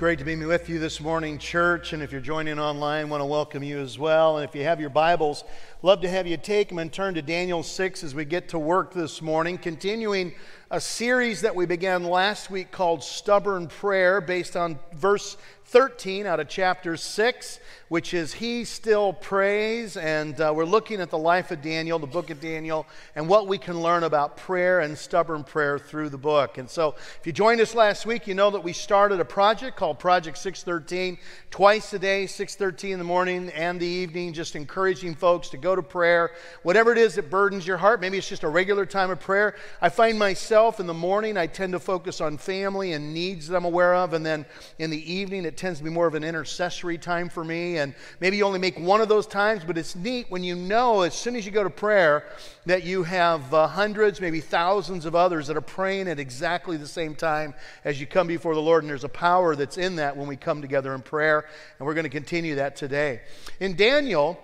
Great to be with you this morning, church. And if you're joining online, I want to welcome you as well. And if you have your Bibles, love to have you take them and turn to Daniel 6 as we get to work this morning, continuing a series that we began last week called Stubborn Prayer, based on verse 13 out of chapter 6, which is He Still Prays. And uh, we're looking at the life of Daniel, the book of Daniel, and what we can learn about prayer and stubborn prayer through the book. And so, if you joined us last week, you know that we started a project called Project 613, twice a day, 613 in the morning and the evening, just encouraging folks to go to prayer. Whatever it is that burdens your heart, maybe it's just a regular time of prayer. I find myself in the morning, I tend to focus on family and needs that I'm aware of, and then in the evening, it tends to be more of an intercessory time for me. And maybe you only make one of those times, but it's neat when you know as soon as you go to prayer that you have uh, hundreds, maybe thousands of others that are praying at exactly the same time as you come before the Lord. And there's a power that's in that when we come together in prayer. And we're going to continue that today. In Daniel,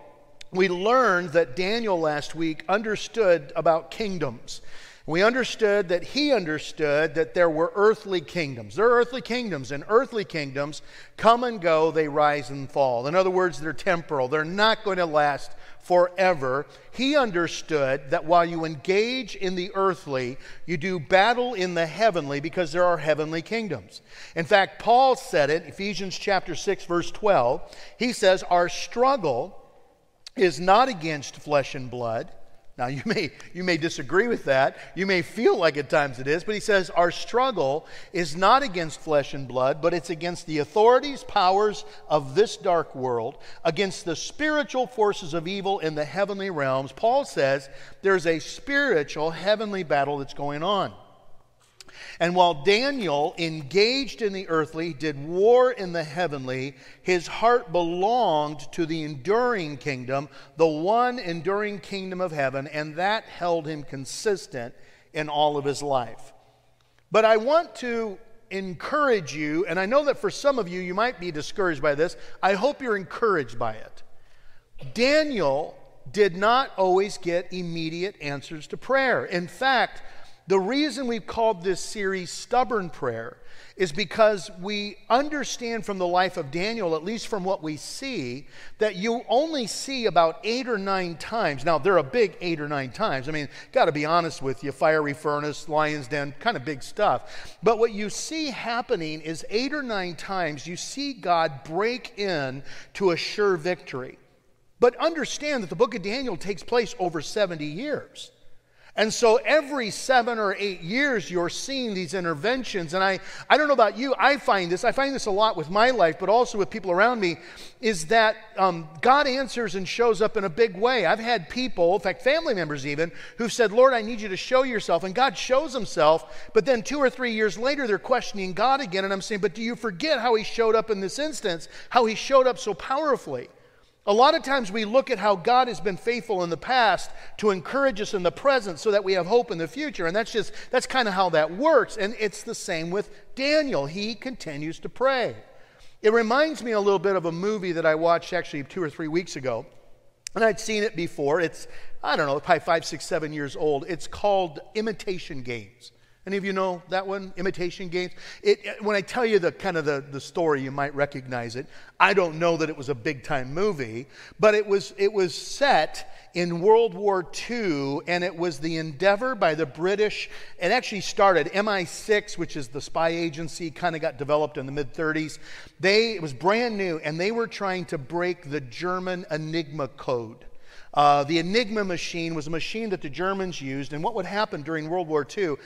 we learned that Daniel last week understood about kingdoms. We understood that he understood that there were earthly kingdoms. There are earthly kingdoms, and earthly kingdoms come and go, they rise and fall. In other words, they're temporal, they're not going to last forever. He understood that while you engage in the earthly, you do battle in the heavenly because there are heavenly kingdoms. In fact, Paul said it, Ephesians chapter 6 verse 12. He says, "Our struggle is not against flesh and blood, now, you may, you may disagree with that. You may feel like at times it is, but he says, Our struggle is not against flesh and blood, but it's against the authorities, powers of this dark world, against the spiritual forces of evil in the heavenly realms. Paul says there's a spiritual heavenly battle that's going on. And while Daniel engaged in the earthly, did war in the heavenly, his heart belonged to the enduring kingdom, the one enduring kingdom of heaven, and that held him consistent in all of his life. But I want to encourage you, and I know that for some of you, you might be discouraged by this. I hope you're encouraged by it. Daniel did not always get immediate answers to prayer. In fact, the reason we've called this series Stubborn Prayer is because we understand from the life of Daniel, at least from what we see, that you only see about eight or nine times. Now, they're a big eight or nine times. I mean, got to be honest with you fiery furnace, lion's den, kind of big stuff. But what you see happening is eight or nine times you see God break in to assure victory. But understand that the book of Daniel takes place over 70 years. And so every seven or eight years, you're seeing these interventions. And I, I don't know about you, I find this, I find this a lot with my life, but also with people around me, is that um, God answers and shows up in a big way. I've had people, in fact, family members even, who've said, Lord, I need you to show yourself. And God shows himself, but then two or three years later, they're questioning God again. And I'm saying, but do you forget how he showed up in this instance, how he showed up so powerfully? A lot of times we look at how God has been faithful in the past to encourage us in the present so that we have hope in the future. And that's just, that's kind of how that works. And it's the same with Daniel. He continues to pray. It reminds me a little bit of a movie that I watched actually two or three weeks ago. And I'd seen it before. It's, I don't know, probably five, six, seven years old. It's called Imitation Games. Any of you know that one, Imitation Games? It, when I tell you the kind of the, the story, you might recognize it. I don't know that it was a big time movie, but it was, it was set in World War II, and it was the endeavor by the British. It actually started MI6, which is the spy agency, kind of got developed in the mid 30s. They, it was brand new, and they were trying to break the German Enigma code. Uh, the Enigma machine was a machine that the Germans used, and what would happen during World War II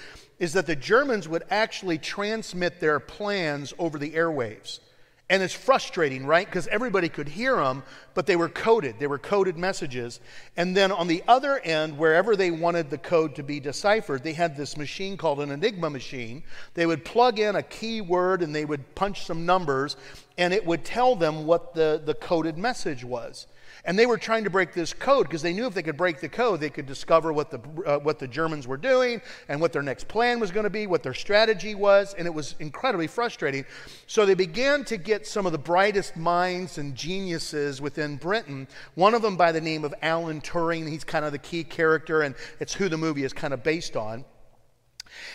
is that the Germans would actually transmit their plans over the airwaves. And it's frustrating, right? Because everybody could hear them, but they were coded. They were coded messages. And then on the other end, wherever they wanted the code to be deciphered, they had this machine called an Enigma machine. They would plug in a keyword and they would punch some numbers, and it would tell them what the, the coded message was. And they were trying to break this code because they knew if they could break the code, they could discover what the, uh, what the Germans were doing and what their next plan was going to be, what their strategy was. And it was incredibly frustrating. So they began to get some of the brightest minds and geniuses within Britain. One of them by the name of Alan Turing. He's kind of the key character, and it's who the movie is kind of based on.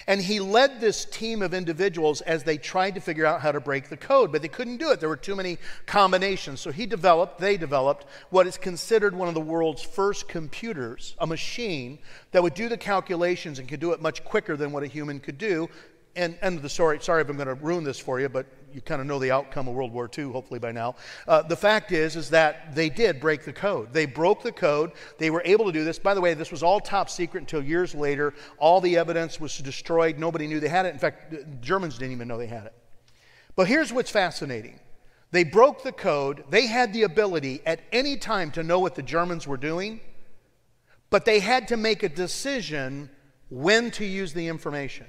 And he led this team of individuals as they tried to figure out how to break the code, but they couldn't do it. There were too many combinations. So he developed, they developed, what is considered one of the world's first computers, a machine that would do the calculations and could do it much quicker than what a human could do. And end of the story. Sorry if I'm going to ruin this for you, but you kind of know the outcome of World War II, hopefully by now. Uh, the fact is, is that they did break the code. They broke the code. They were able to do this. By the way, this was all top secret until years later. All the evidence was destroyed. Nobody knew they had it. In fact, Germans didn't even know they had it. But here's what's fascinating. They broke the code. They had the ability at any time to know what the Germans were doing, but they had to make a decision when to use the information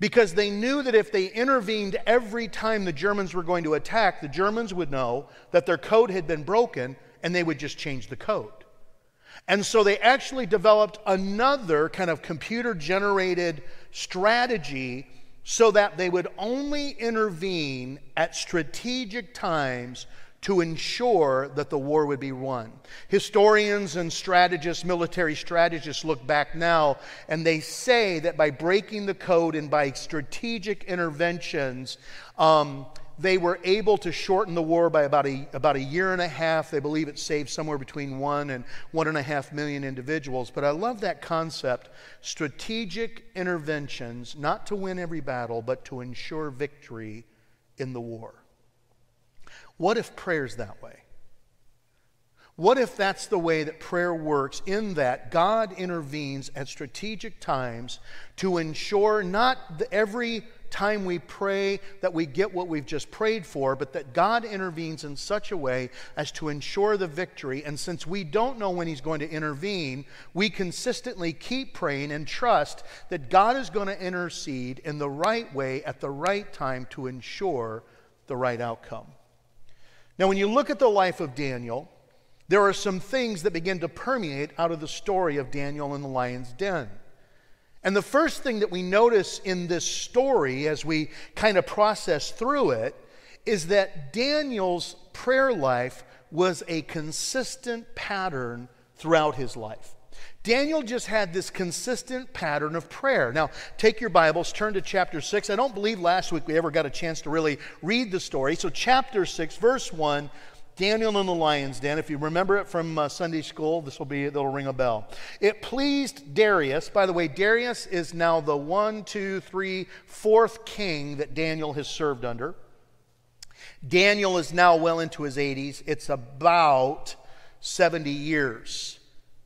because they knew that if they intervened every time the Germans were going to attack, the Germans would know that their code had been broken and they would just change the code. And so they actually developed another kind of computer generated strategy so that they would only intervene at strategic times to ensure that the war would be won. Historians and strategists, military strategists, look back now and they say that by breaking the code and by strategic interventions, um, they were able to shorten the war by about a, about a year and a half. They believe it saved somewhere between one and one and a half million individuals. But I love that concept strategic interventions, not to win every battle, but to ensure victory in the war. What if prayer's that way? What if that's the way that prayer works, in that God intervenes at strategic times to ensure not the, every time we pray that we get what we've just prayed for, but that God intervenes in such a way as to ensure the victory. And since we don't know when He's going to intervene, we consistently keep praying and trust that God is going to intercede in the right way at the right time to ensure the right outcome. Now, when you look at the life of Daniel, there are some things that begin to permeate out of the story of Daniel in the lion's den. And the first thing that we notice in this story as we kind of process through it is that Daniel's prayer life was a consistent pattern throughout his life. Daniel just had this consistent pattern of prayer. Now, take your Bibles, turn to chapter 6. I don't believe last week we ever got a chance to really read the story. So, chapter 6, verse 1, Daniel in the lion's den. If you remember it from uh, Sunday school, this will be, it'll ring a bell. It pleased Darius. By the way, Darius is now the one, two, three, fourth king that Daniel has served under. Daniel is now well into his 80s. It's about 70 years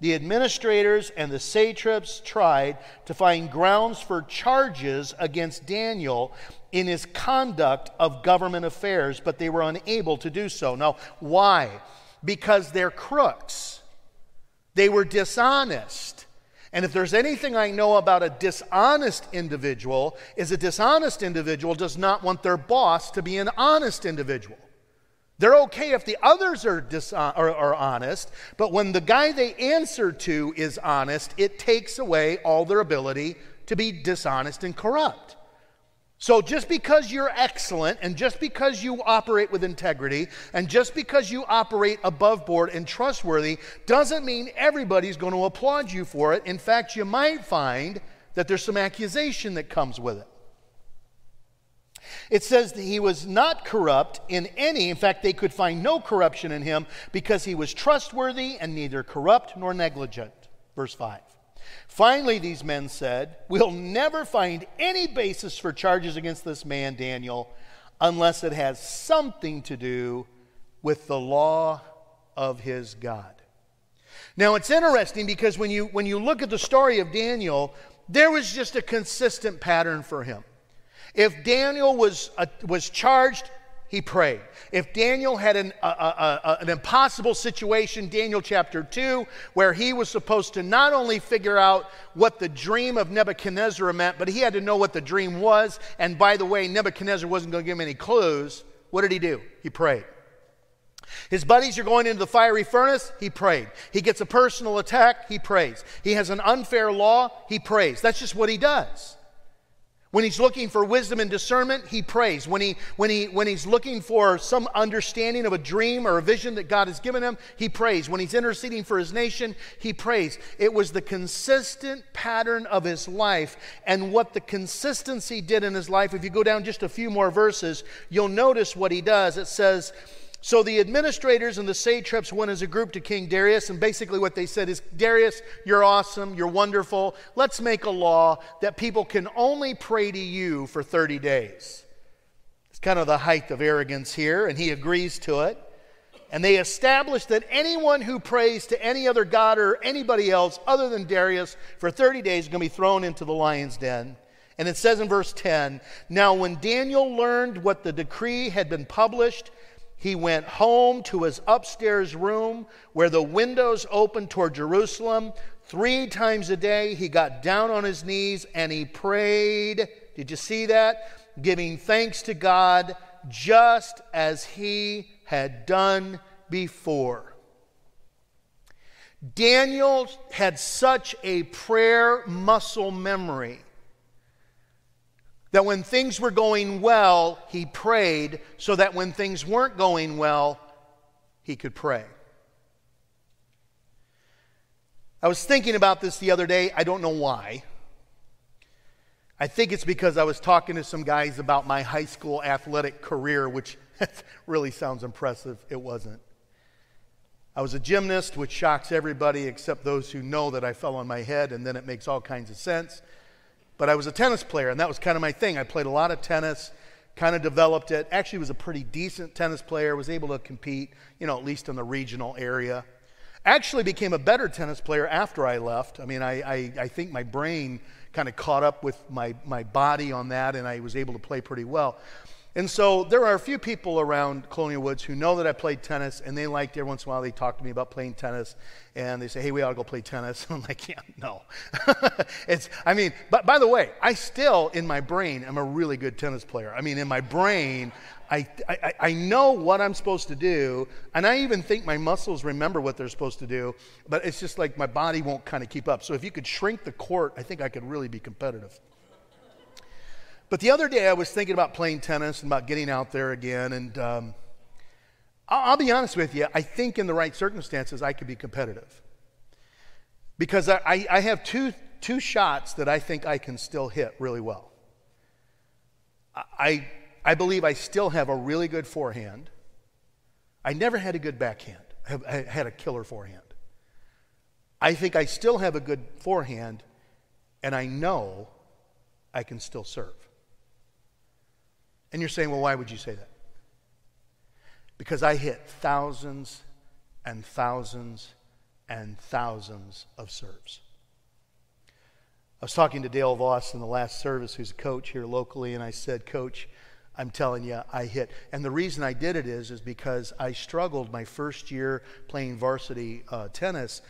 the administrators and the satraps tried to find grounds for charges against Daniel in his conduct of government affairs, but they were unable to do so. Now, why? Because they're crooks. They were dishonest. And if there's anything I know about a dishonest individual, is a dishonest individual does not want their boss to be an honest individual. They're okay if the others are, dishon- uh, are, are honest, but when the guy they answer to is honest, it takes away all their ability to be dishonest and corrupt. So, just because you're excellent and just because you operate with integrity and just because you operate above board and trustworthy doesn't mean everybody's going to applaud you for it. In fact, you might find that there's some accusation that comes with it. It says that he was not corrupt in any, in fact, they could find no corruption in him because he was trustworthy and neither corrupt nor negligent. Verse 5. Finally, these men said, We'll never find any basis for charges against this man, Daniel, unless it has something to do with the law of his God. Now, it's interesting because when you, when you look at the story of Daniel, there was just a consistent pattern for him. If Daniel was, uh, was charged, he prayed. If Daniel had an, uh, uh, an impossible situation, Daniel chapter 2, where he was supposed to not only figure out what the dream of Nebuchadnezzar meant, but he had to know what the dream was. And by the way, Nebuchadnezzar wasn't going to give him any clues. What did he do? He prayed. His buddies are going into the fiery furnace, he prayed. He gets a personal attack, he prays. He has an unfair law, he prays. That's just what he does. When he's looking for wisdom and discernment, he prays. When, he, when, he, when he's looking for some understanding of a dream or a vision that God has given him, he prays. When he's interceding for his nation, he prays. It was the consistent pattern of his life. And what the consistency did in his life, if you go down just a few more verses, you'll notice what he does. It says, so the administrators and the satraps went as a group to King Darius, and basically what they said is Darius, you're awesome, you're wonderful. Let's make a law that people can only pray to you for 30 days. It's kind of the height of arrogance here, and he agrees to it. And they established that anyone who prays to any other god or anybody else other than Darius for 30 days is going to be thrown into the lion's den. And it says in verse 10 Now, when Daniel learned what the decree had been published, he went home to his upstairs room where the windows opened toward Jerusalem. Three times a day, he got down on his knees and he prayed. Did you see that? Giving thanks to God just as he had done before. Daniel had such a prayer muscle memory that when things were going well, he prayed, so that when things weren't going well, he could pray. I was thinking about this the other day. I don't know why. I think it's because I was talking to some guys about my high school athletic career, which really sounds impressive. It wasn't. I was a gymnast, which shocks everybody except those who know that I fell on my head, and then it makes all kinds of sense. But I was a tennis player, and that was kind of my thing. I played a lot of tennis, kind of developed it. Actually, was a pretty decent tennis player, was able to compete, you know, at least in the regional area. Actually, became a better tennis player after I left. I mean, I, I, I think my brain kind of caught up with my, my body on that, and I was able to play pretty well. And so there are a few people around Colonial Woods who know that I played tennis, and they liked every once in a while they talk to me about playing tennis, and they say, "Hey, we ought to go play tennis." I'm like, "Yeah, no." it's, I mean, but by the way, I still in my brain I'm a really good tennis player. I mean, in my brain, I, I, I know what I'm supposed to do, and I even think my muscles remember what they're supposed to do, but it's just like my body won't kind of keep up. So if you could shrink the court, I think I could really be competitive. But the other day, I was thinking about playing tennis and about getting out there again. And um, I'll, be honest with you, I think in the right circumstances, I could be competitive. Because I, I, I have two, two shots that I think I can still hit really well. I, I believe I still have a really good forehand. I never had a good backhand, I had a killer forehand. I think I still have a good forehand, and I know I can still serve. And you're saying, well, why would you say that? Because I hit thousands and thousands and thousands of serves. I was talking to Dale Voss in the last service, who's a coach here locally, and I said, Coach, I'm telling you, I hit. And the reason I did it is, is because I struggled my first year playing varsity uh, tennis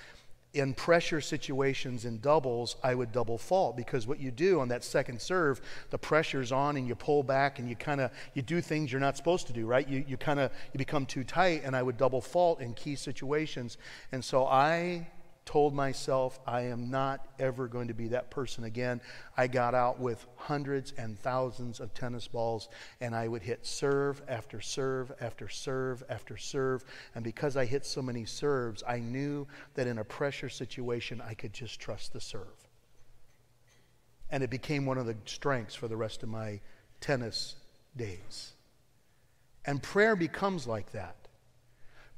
in pressure situations in doubles, I would double fault because what you do on that second serve, the pressure's on and you pull back and you kind of you do things you're not supposed to do, right? You you kind of you become too tight, and I would double fault in key situations, and so I told myself I am not ever going to be that person again. I got out with hundreds and thousands of tennis balls, and I would hit serve after serve after serve after serve. And because I hit so many serves, I knew that in a pressure situation, I could just trust the serve. And it became one of the strengths for the rest of my tennis days. And prayer becomes like that.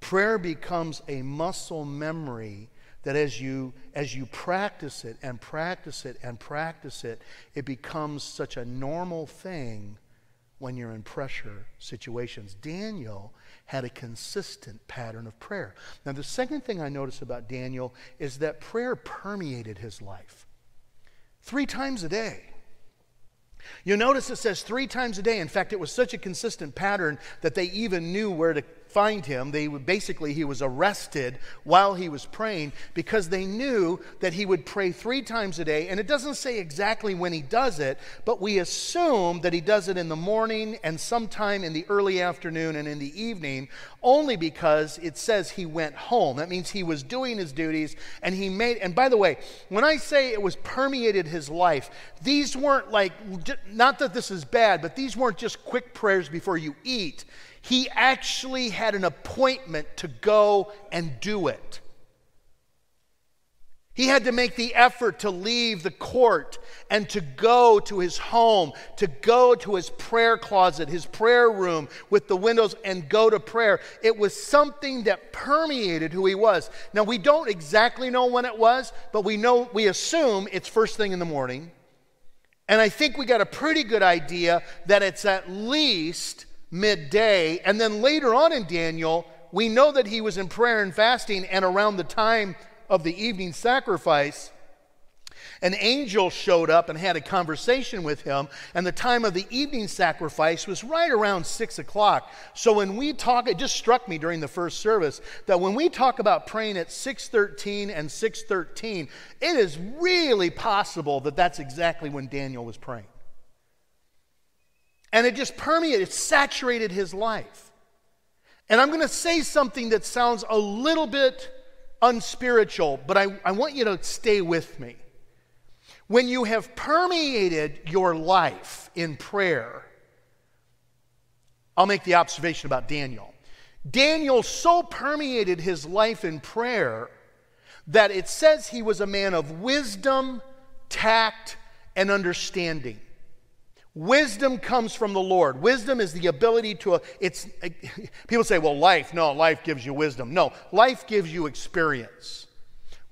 Prayer becomes a muscle memory that as you as you practice it and practice it and practice it it becomes such a normal thing when you're in pressure situations. Daniel had a consistent pattern of prayer. Now the second thing i notice about daniel is that prayer permeated his life three times a day. You'll notice it says three times a day. In fact, it was such a consistent pattern that they even knew where to find him. They basically he was arrested while he was praying because they knew that he would pray three times a day. And it doesn't say exactly when he does it, but we assume that he does it in the morning and sometime in the early afternoon and in the evening, only because it says he went home. That means he was doing his duties and he made. And by the way, when I say it was permeated his life, these weren't like not that this is bad, but these weren't just quick prayers before you eat he actually had an appointment to go and do it. He had to make the effort to leave the court and to go to his home, to go to his prayer closet, his prayer room with the windows, and go to prayer. It was something that permeated who he was. Now, we don't exactly know when it was, but we know, we assume it's first thing in the morning. And I think we got a pretty good idea that it's at least midday. And then later on in Daniel, we know that he was in prayer and fasting, and around the time of the evening sacrifice, an angel showed up and had a conversation with him, and the time of the evening sacrifice was right around six o'clock. So when we talk, it just struck me during the first service that when we talk about praying at 613 and 613, it is really possible that that's exactly when Daniel was praying. And it just permeated, it saturated his life. And I'm going to say something that sounds a little bit unspiritual, but I, I want you to stay with me. When you have permeated your life in prayer, I'll make the observation about Daniel. Daniel so permeated his life in prayer that it says he was a man of wisdom, tact, and understanding. Wisdom comes from the Lord. Wisdom is the ability to, it's, people say, well, life, no, life gives you wisdom. No, life gives you experience.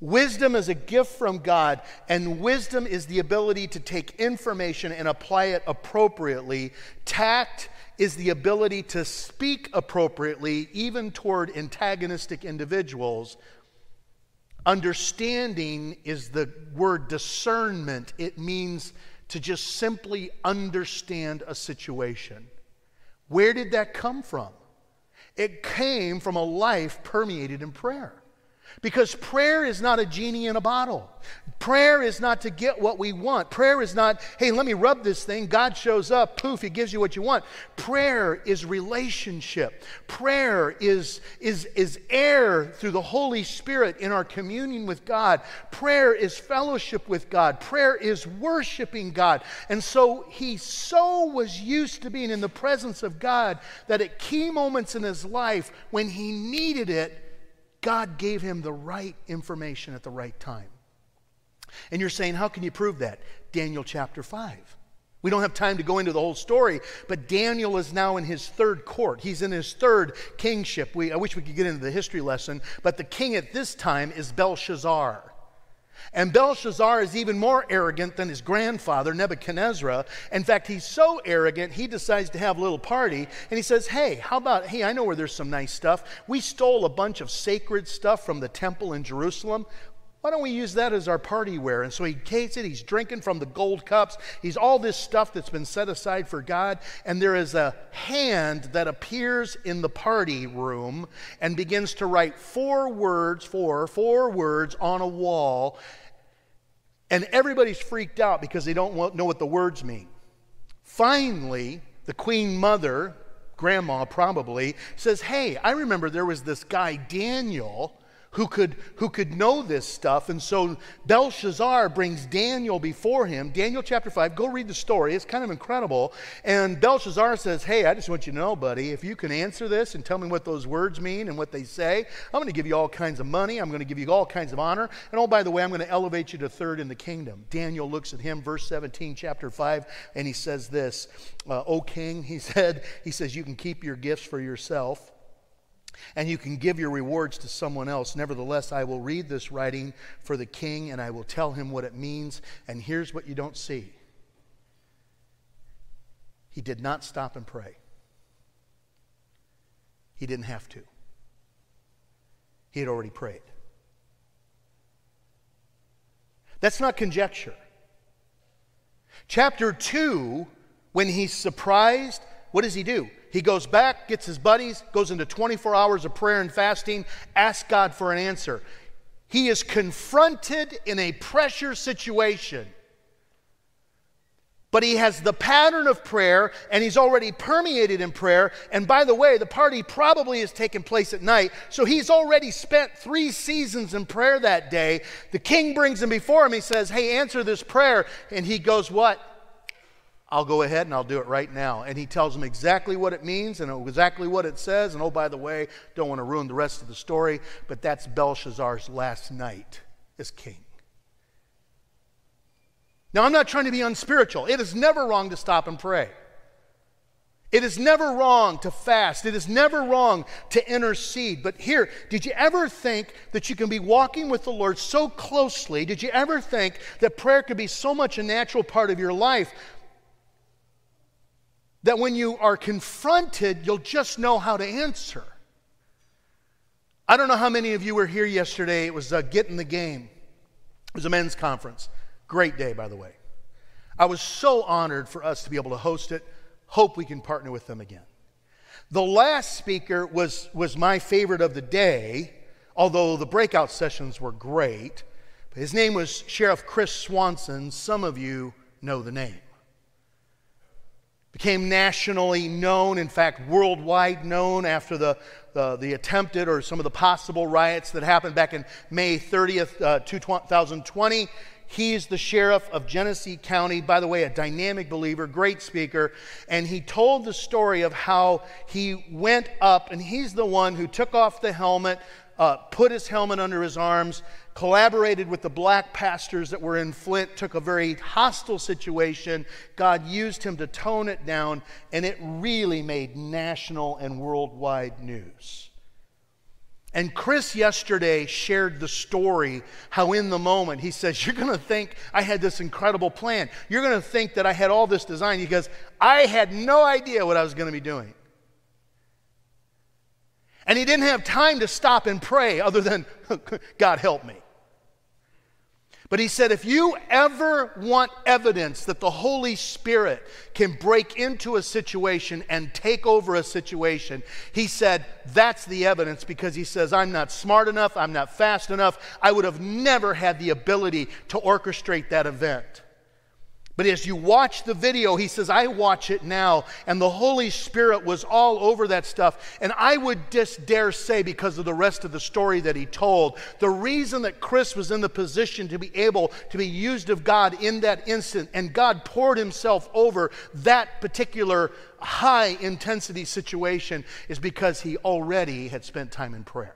Wisdom is a gift from God, and wisdom is the ability to take information and apply it appropriately. Tact is the ability to speak appropriately, even toward antagonistic individuals. Understanding is the word discernment, it means to just simply understand a situation. Where did that come from? It came from a life permeated in prayer. Because prayer is not a genie in a bottle. Prayer is not to get what we want. Prayer is not, hey, let me rub this thing. God shows up, poof, He gives you what you want. Prayer is relationship. Prayer is, is, is air through the Holy Spirit in our communion with God. Prayer is fellowship with God. Prayer is worshiping God. And so he so was used to being in the presence of God that at key moments in his life, when he needed it, God gave him the right information at the right time. And you're saying, how can you prove that? Daniel chapter 5. We don't have time to go into the whole story, but Daniel is now in his third court. He's in his third kingship. We, I wish we could get into the history lesson, but the king at this time is Belshazzar. And Belshazzar is even more arrogant than his grandfather, Nebuchadnezzar. In fact, he's so arrogant, he decides to have a little party and he says, Hey, how about, hey, I know where there's some nice stuff. We stole a bunch of sacred stuff from the temple in Jerusalem. Why don't we use that as our party wear? And so he takes it, he's drinking from the gold cups, he's all this stuff that's been set aside for God, and there is a hand that appears in the party room and begins to write four words, four, four words on a wall. And everybody's freaked out because they don't know what the words mean. Finally, the queen mother, grandma probably, says, Hey, I remember there was this guy, Daniel who could, who could know this stuff. And so Belshazzar brings Daniel before him. Daniel chapter 5, go read the story. It's kind of incredible. And Belshazzar says, Hey, I just want you to know, buddy, if you can answer this and tell me what those words mean and what they say, I'm going to give you all kinds of money. I'm going to give you all kinds of honor. And oh, by the way, I'm going to elevate you to third in the kingdom. Daniel looks at him, verse 17, chapter 5, and he says this, uh, O king, he said, he says, you can keep your gifts for yourself and you can give your rewards to someone else. Nevertheless, I will read this writing for the king and I will tell him what it means. And here's what you don't see he did not stop and pray, he didn't have to. He had already prayed. That's not conjecture. Chapter 2, when he's surprised, what does he do? He goes back, gets his buddies, goes into 24 hours of prayer and fasting, asks God for an answer. He is confronted in a pressure situation. But he has the pattern of prayer and he's already permeated in prayer. And by the way, the party probably is taking place at night. So he's already spent three seasons in prayer that day. The king brings him before him. He says, Hey, answer this prayer. And he goes, What? I'll go ahead and I'll do it right now. And he tells them exactly what it means and exactly what it says. And oh, by the way, don't want to ruin the rest of the story, but that's Belshazzar's last night as king. Now, I'm not trying to be unspiritual. It is never wrong to stop and pray. It is never wrong to fast. It is never wrong to intercede. But here, did you ever think that you can be walking with the Lord so closely? Did you ever think that prayer could be so much a natural part of your life that when you are confronted, you'll just know how to answer. I don't know how many of you were here yesterday. It was uh, Get in the Game. It was a men's conference. Great day, by the way. I was so honored for us to be able to host it. Hope we can partner with them again. The last speaker was, was my favorite of the day, although the breakout sessions were great. His name was Sheriff Chris Swanson. Some of you know the name became nationally known, in fact, worldwide known after the, the, the, attempted or some of the possible riots that happened back in May 30th, uh, 2020. He's the sheriff of Genesee County, by the way, a dynamic believer, great speaker. And he told the story of how he went up, and he's the one who took off the helmet, uh, put his helmet under his arms, collaborated with the black pastors that were in Flint, took a very hostile situation. God used him to tone it down, and it really made national and worldwide news. And Chris yesterday shared the story how, in the moment, he says, You're going to think I had this incredible plan. You're going to think that I had all this design. He goes, I had no idea what I was going to be doing. And he didn't have time to stop and pray other than, God help me. But he said, if you ever want evidence that the Holy Spirit can break into a situation and take over a situation, he said, that's the evidence because he says, I'm not smart enough, I'm not fast enough, I would have never had the ability to orchestrate that event. But as you watch the video, he says, I watch it now, and the Holy Spirit was all over that stuff. And I would just dare say, because of the rest of the story that he told, the reason that Chris was in the position to be able to be used of God in that instant, and God poured himself over that particular high intensity situation, is because he already had spent time in prayer.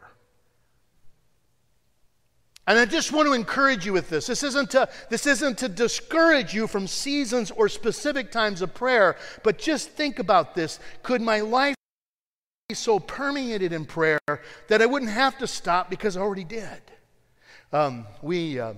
And I just want to encourage you with this. This isn't, to, this isn't to discourage you from seasons or specific times of prayer, but just think about this. Could my life be so permeated in prayer that I wouldn't have to stop because I already did? Um, we. Uh,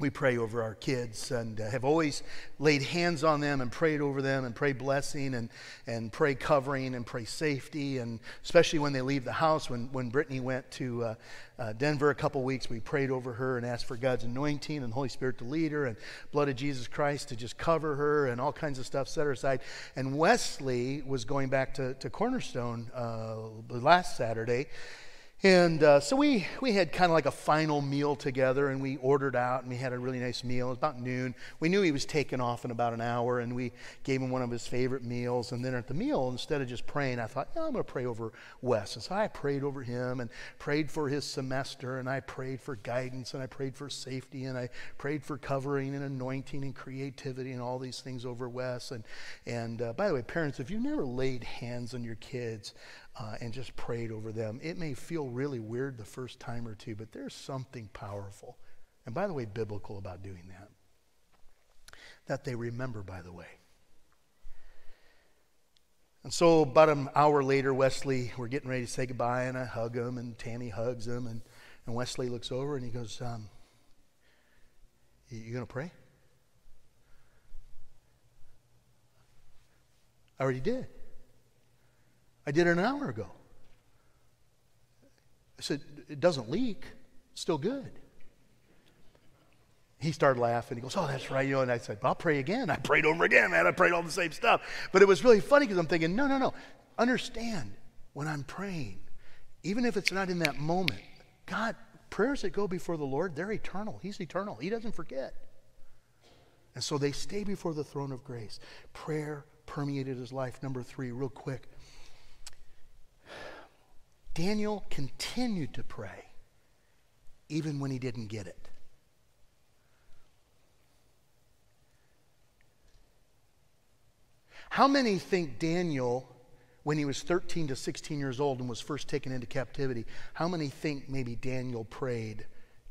we pray over our kids and uh, have always laid hands on them and prayed over them and pray blessing and, and pray covering and pray safety. And especially when they leave the house, when, when Brittany went to uh, uh, Denver a couple weeks, we prayed over her and asked for God's anointing and the Holy Spirit to lead her and blood of Jesus Christ to just cover her and all kinds of stuff set her aside. And Wesley was going back to, to Cornerstone uh, last Saturday And uh, so we, we had kind of like a final meal together, and we ordered out, and we had a really nice meal. It was about noon. We knew he was taking off in about an hour, and we gave him one of his favorite meals. And then at the meal, instead of just praying, I thought, yeah, I'm going to pray over Wes. And so I prayed over him and prayed for his semester, and I prayed for guidance, and I prayed for safety, and I prayed for covering and anointing and creativity and all these things over Wes. And, and uh, by the way, parents, if you've never laid hands on your kids, uh, and just prayed over them. It may feel really weird the first time or two, but there's something powerful, and by the way, biblical about doing that. That they remember, by the way. And so, about an hour later, Wesley, we're getting ready to say goodbye, and I hug him, and Tammy hugs him, and, and Wesley looks over and he goes, um, You going to pray? I already did. I did it an hour ago. I said, It doesn't leak. It's still good. He started laughing. He goes, Oh, that's right. You know, and I said, I'll pray again. I prayed over again, man. I prayed all the same stuff. But it was really funny because I'm thinking, No, no, no. Understand when I'm praying, even if it's not in that moment, God, prayers that go before the Lord, they're eternal. He's eternal, He doesn't forget. And so they stay before the throne of grace. Prayer permeated his life. Number three, real quick. Daniel continued to pray even when he didn't get it. How many think Daniel, when he was 13 to 16 years old and was first taken into captivity, how many think maybe Daniel prayed,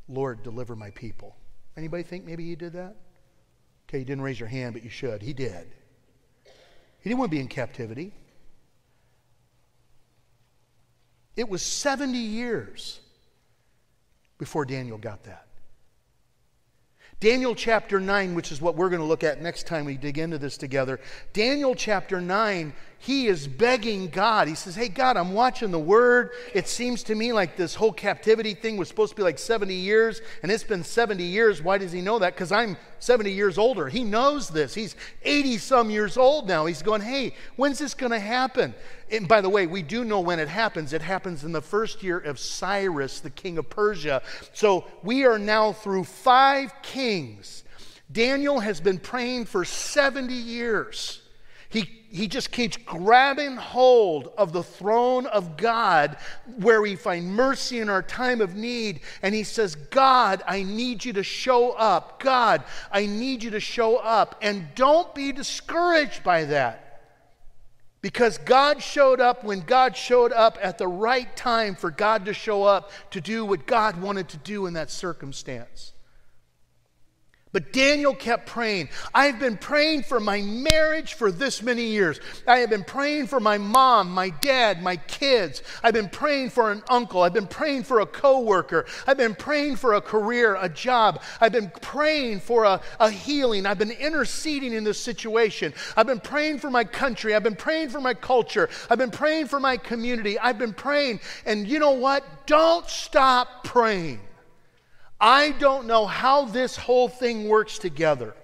Lord, deliver my people? Anybody think maybe he did that? Okay, you didn't raise your hand, but you should. He did. He didn't want to be in captivity. It was 70 years before Daniel got that. Daniel chapter 9, which is what we're going to look at next time we dig into this together. Daniel chapter 9 he is begging God. He says, Hey, God, I'm watching the word. It seems to me like this whole captivity thing was supposed to be like 70 years, and it's been 70 years. Why does he know that? Because I'm 70 years older. He knows this. He's 80 some years old now. He's going, Hey, when's this going to happen? And by the way, we do know when it happens. It happens in the first year of Cyrus, the king of Persia. So we are now through five kings. Daniel has been praying for 70 years. He he just keeps grabbing hold of the throne of God where we find mercy in our time of need. And he says, God, I need you to show up. God, I need you to show up. And don't be discouraged by that. Because God showed up when God showed up at the right time for God to show up to do what God wanted to do in that circumstance. But Daniel kept praying. I've been praying for my marriage for this many years. I have been praying for my mom, my dad, my kids. I've been praying for an uncle. I've been praying for a coworker. I've been praying for a career, a job. I've been praying for a, a healing. I've been interceding in this situation. I've been praying for my country. I've been praying for my culture. I've been praying for my community. I've been praying. And you know what? Don't stop praying. I don't know how this whole thing works together.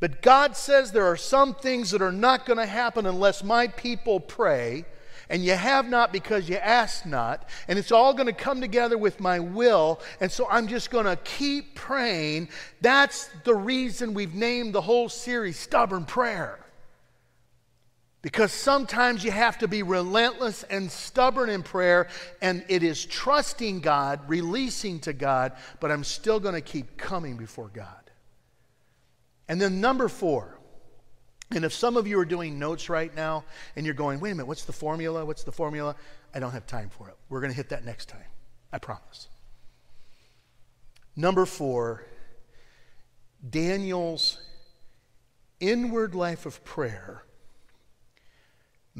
But God says there are some things that are not going to happen unless my people pray. And you have not because you ask not. And it's all going to come together with my will. And so I'm just going to keep praying. That's the reason we've named the whole series Stubborn Prayer. Because sometimes you have to be relentless and stubborn in prayer, and it is trusting God, releasing to God, but I'm still going to keep coming before God. And then, number four, and if some of you are doing notes right now and you're going, wait a minute, what's the formula? What's the formula? I don't have time for it. We're going to hit that next time. I promise. Number four, Daniel's inward life of prayer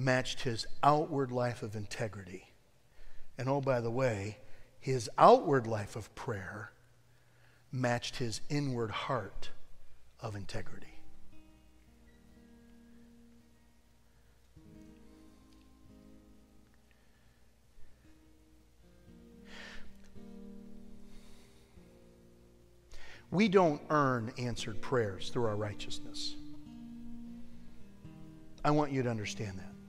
matched his outward life of integrity. And oh, by the way, his outward life of prayer matched his inward heart of integrity. We don't earn answered prayers through our righteousness. I want you to understand that.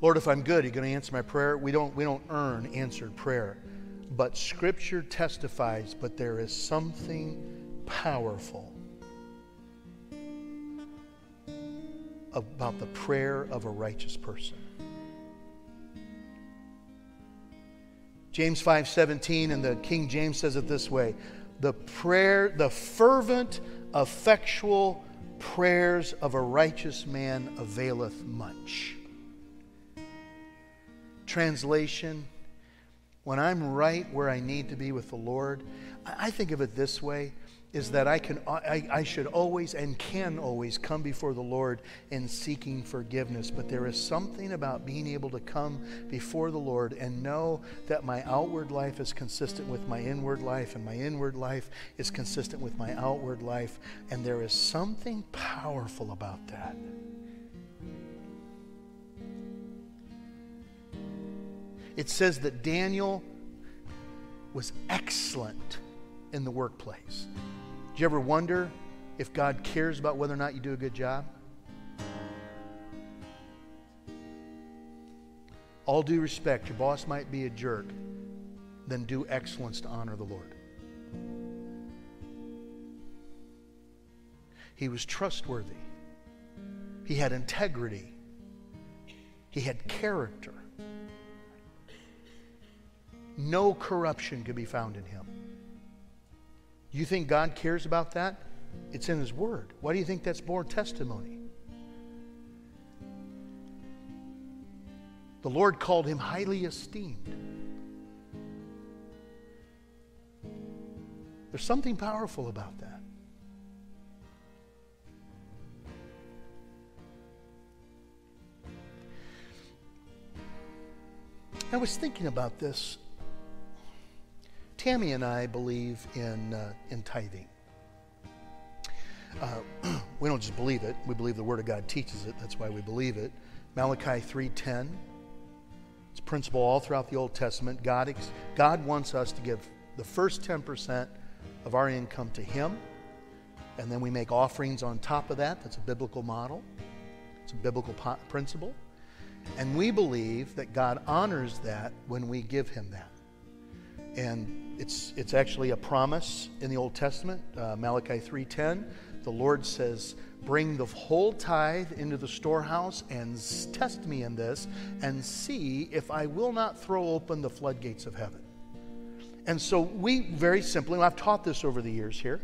Lord, if I'm good, are you going to answer my prayer? We don't, we don't earn answered prayer. But Scripture testifies, but there is something powerful about the prayer of a righteous person. James 5:17 and the King James says it this way, the prayer, the fervent, effectual prayers of a righteous man availeth much. Translation When I'm right where I need to be with the Lord, I think of it this way is that I can I, I should always and can always come before the Lord in seeking forgiveness. But there is something about being able to come before the Lord and know that my outward life is consistent with my inward life, and my inward life is consistent with my outward life. And there is something powerful about that. It says that Daniel was excellent in the workplace. Do you ever wonder if God cares about whether or not you do a good job? All due respect, your boss might be a jerk, then do excellence to honor the Lord. He was trustworthy. He had integrity. He had character. No corruption could be found in him. You think God cares about that? It's in His Word. Why do you think that's more testimony? The Lord called him highly esteemed. There's something powerful about that. I was thinking about this Tammy and I believe in, uh, in tithing. Uh, we don't just believe it, we believe the Word of God teaches it. That's why we believe it. Malachi 3.10. It's a principle all throughout the Old Testament. God, ex- God wants us to give the first 10% of our income to Him, and then we make offerings on top of that. That's a biblical model, it's a biblical po- principle. And we believe that God honors that when we give Him that. And it's, it's actually a promise in the Old Testament, uh, Malachi 3.10. The Lord says, bring the whole tithe into the storehouse and test me in this and see if I will not throw open the floodgates of heaven. And so we very simply, I've taught this over the years here,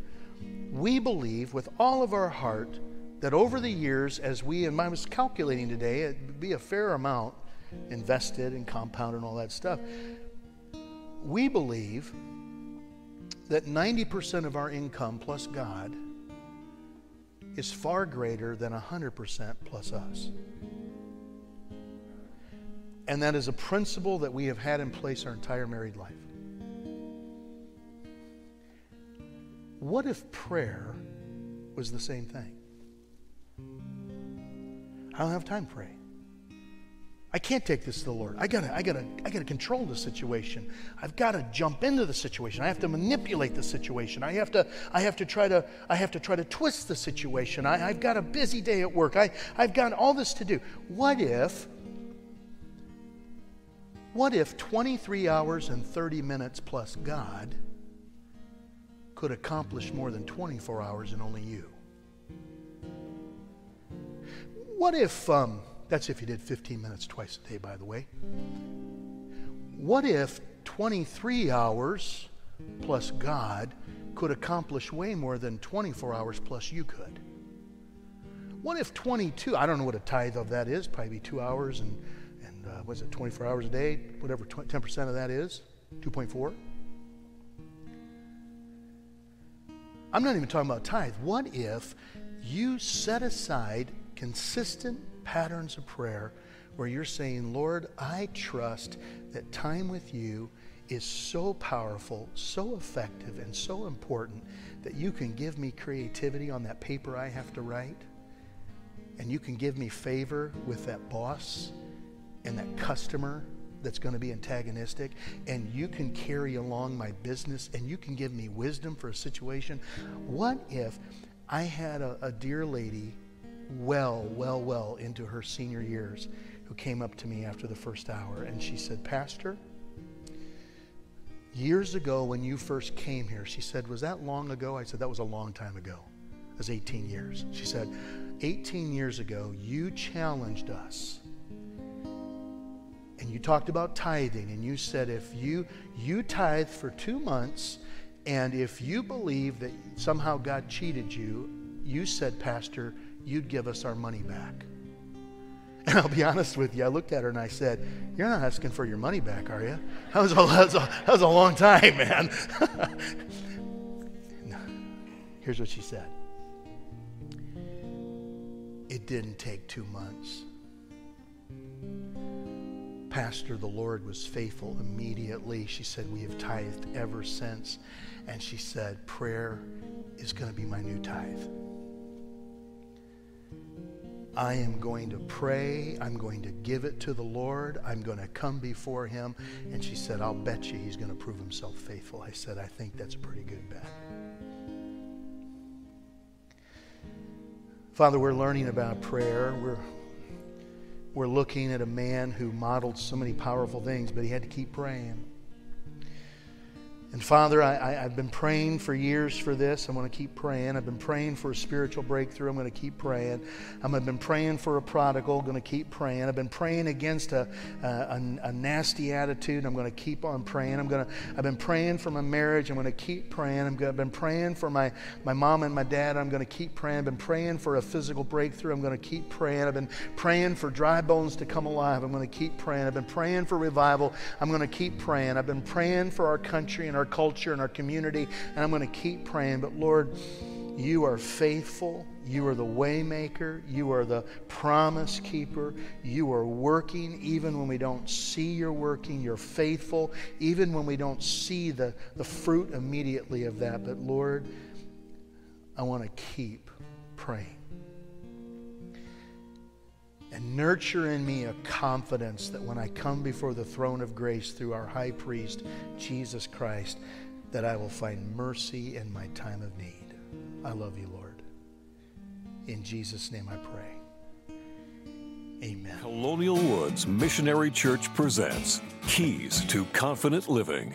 we believe with all of our heart that over the years, as we, and I was calculating today, it'd be a fair amount invested and compounded and all that stuff we believe that 90% of our income plus God is far greater than 100% plus us. And that is a principle that we have had in place our entire married life. What if prayer was the same thing? I don't have time to pray. I can't take this to the Lord. I gotta, I gotta, I gotta control the situation. I've got to jump into the situation. I have to manipulate the situation. I have to, I have to try to, I have to try to twist the situation. I, I've got a busy day at work. I, I've got all this to do. What if, what if 23 hours and 30 minutes plus God could accomplish more than 24 hours and only you? What if, um, that's if you did 15 minutes twice a day, by the way. What if 23 hours plus God could accomplish way more than 24 hours plus you could? What if 22, I don't know what a tithe of that is, probably two hours and, and uh, was it 24 hours a day, whatever 10% of that is, 2.4? I'm not even talking about tithe. What if you set aside consistent patterns of prayer where you're saying, Lord, I trust that time with you is so powerful, so effective, and so important that you can give me creativity on that paper I have to write, and you can give me favor with that boss and that customer that's going to be antagonistic, and you can carry along my business, and you can give me wisdom for a situation. What if I had a, a dear lady well, well, well into her senior years. who came up to me after the first hour and she said, Pastor, years ago when you first came here, she said, Was that long ago? I said, That was a long time ago. It was 18 years. She said, 18 years ago, you challenged us and you talked about tithing and you said if you you tithe for two months and if you believe that somehow god cheated you you said pastor you'd give us our money back and i'll be honest with you i looked at her and i said you're not asking for your money back are you that was a, that was a, that was a long time man here's what she said it didn't take two months Pastor, the Lord was faithful immediately. She said, We have tithed ever since. And she said, Prayer is going to be my new tithe. I am going to pray. I'm going to give it to the Lord. I'm going to come before Him. And she said, I'll bet you He's going to prove Himself faithful. I said, I think that's a pretty good bet. Father, we're learning about prayer. We're we're looking at a man who modeled so many powerful things, but he had to keep praying. And Father, I, have been praying for years for this. I'm going to keep praying. I've been praying for a spiritual breakthrough. I'm going to keep praying. I've been praying for a prodigal. I'm going to keep praying. I've been praying against a, a, a nasty attitude. I'm going to keep on praying. I'm going to, I've been praying for my marriage. I'm going to keep praying. i have been praying for my, my mom and my dad. I'm going to keep praying. I've been praying for a physical breakthrough. I'm going to keep praying. I've been praying for dry bones to come alive. I'm going to keep praying. I've been praying for revival. I'm going to keep praying. I've been praying for our country and our culture and our community, and I'm going to keep praying. But Lord, you are faithful. You are the waymaker. You are the promise keeper. You are working even when we don't see you're working. You're faithful even when we don't see the, the fruit immediately of that. But Lord, I want to keep praying. And nurture in me a confidence that when I come before the throne of grace through our high priest, Jesus Christ, that I will find mercy in my time of need. I love you, Lord. In Jesus' name I pray. Amen. Colonial Woods Missionary Church presents Keys to Confident Living.